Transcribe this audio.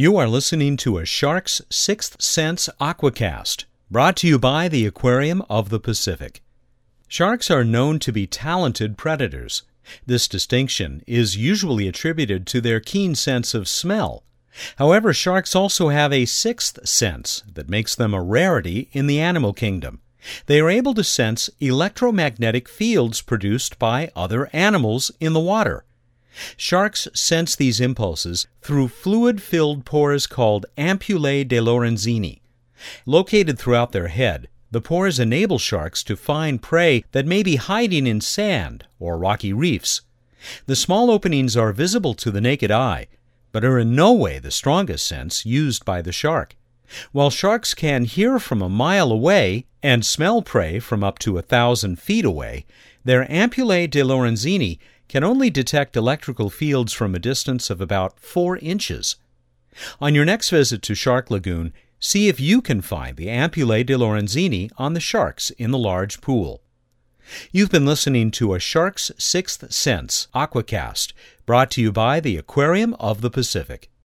You are listening to a Shark's Sixth Sense Aquacast, brought to you by the Aquarium of the Pacific. Sharks are known to be talented predators. This distinction is usually attributed to their keen sense of smell. However, sharks also have a sixth sense that makes them a rarity in the animal kingdom. They are able to sense electromagnetic fields produced by other animals in the water. Sharks sense these impulses through fluid filled pores called ampullae de Lorenzini. Located throughout their head, the pores enable sharks to find prey that may be hiding in sand or rocky reefs. The small openings are visible to the naked eye, but are in no way the strongest sense used by the shark. While sharks can hear from a mile away and smell prey from up to a thousand feet away, their ampullae de Lorenzini can only detect electrical fields from a distance of about 4 inches. On your next visit to Shark Lagoon, see if you can find the ampullae de Lorenzini on the sharks in the large pool. You've been listening to a Shark's Sixth Sense Aquacast, brought to you by the Aquarium of the Pacific.